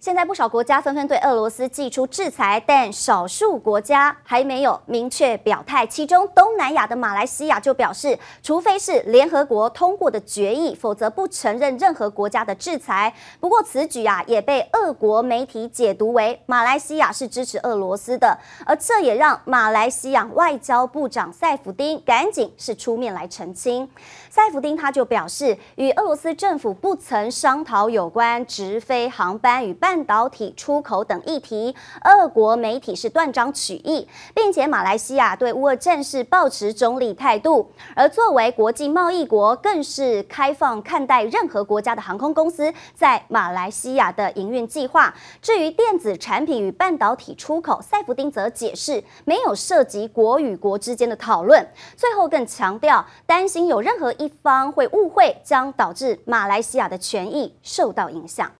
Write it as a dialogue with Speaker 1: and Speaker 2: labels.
Speaker 1: 现在不少国家纷纷对俄罗斯祭出制裁，但少数国家还没有明确表态。其中，东南亚的马来西亚就表示，除非是联合国通过的决议，否则不承认任何国家的制裁。不过，此举啊也被俄国媒体解读为马来西亚是支持俄罗斯的，而这也让马来西亚外交部长赛福丁赶紧是出面来澄清。赛福丁他就表示，与俄罗斯政府不曾商讨有关直飞航班与半导体出口等议题，俄国媒体是断章取义，并且马来西亚对乌俄战事抱持中立态度，而作为国际贸易国，更是开放看待任何国家的航空公司在马来西亚的营运计划。至于电子产品与半导体出口，赛夫丁则解释没有涉及国与国之间的讨论，最后更强调担心有任何一方会误会，将导致马来西亚的权益受到影响。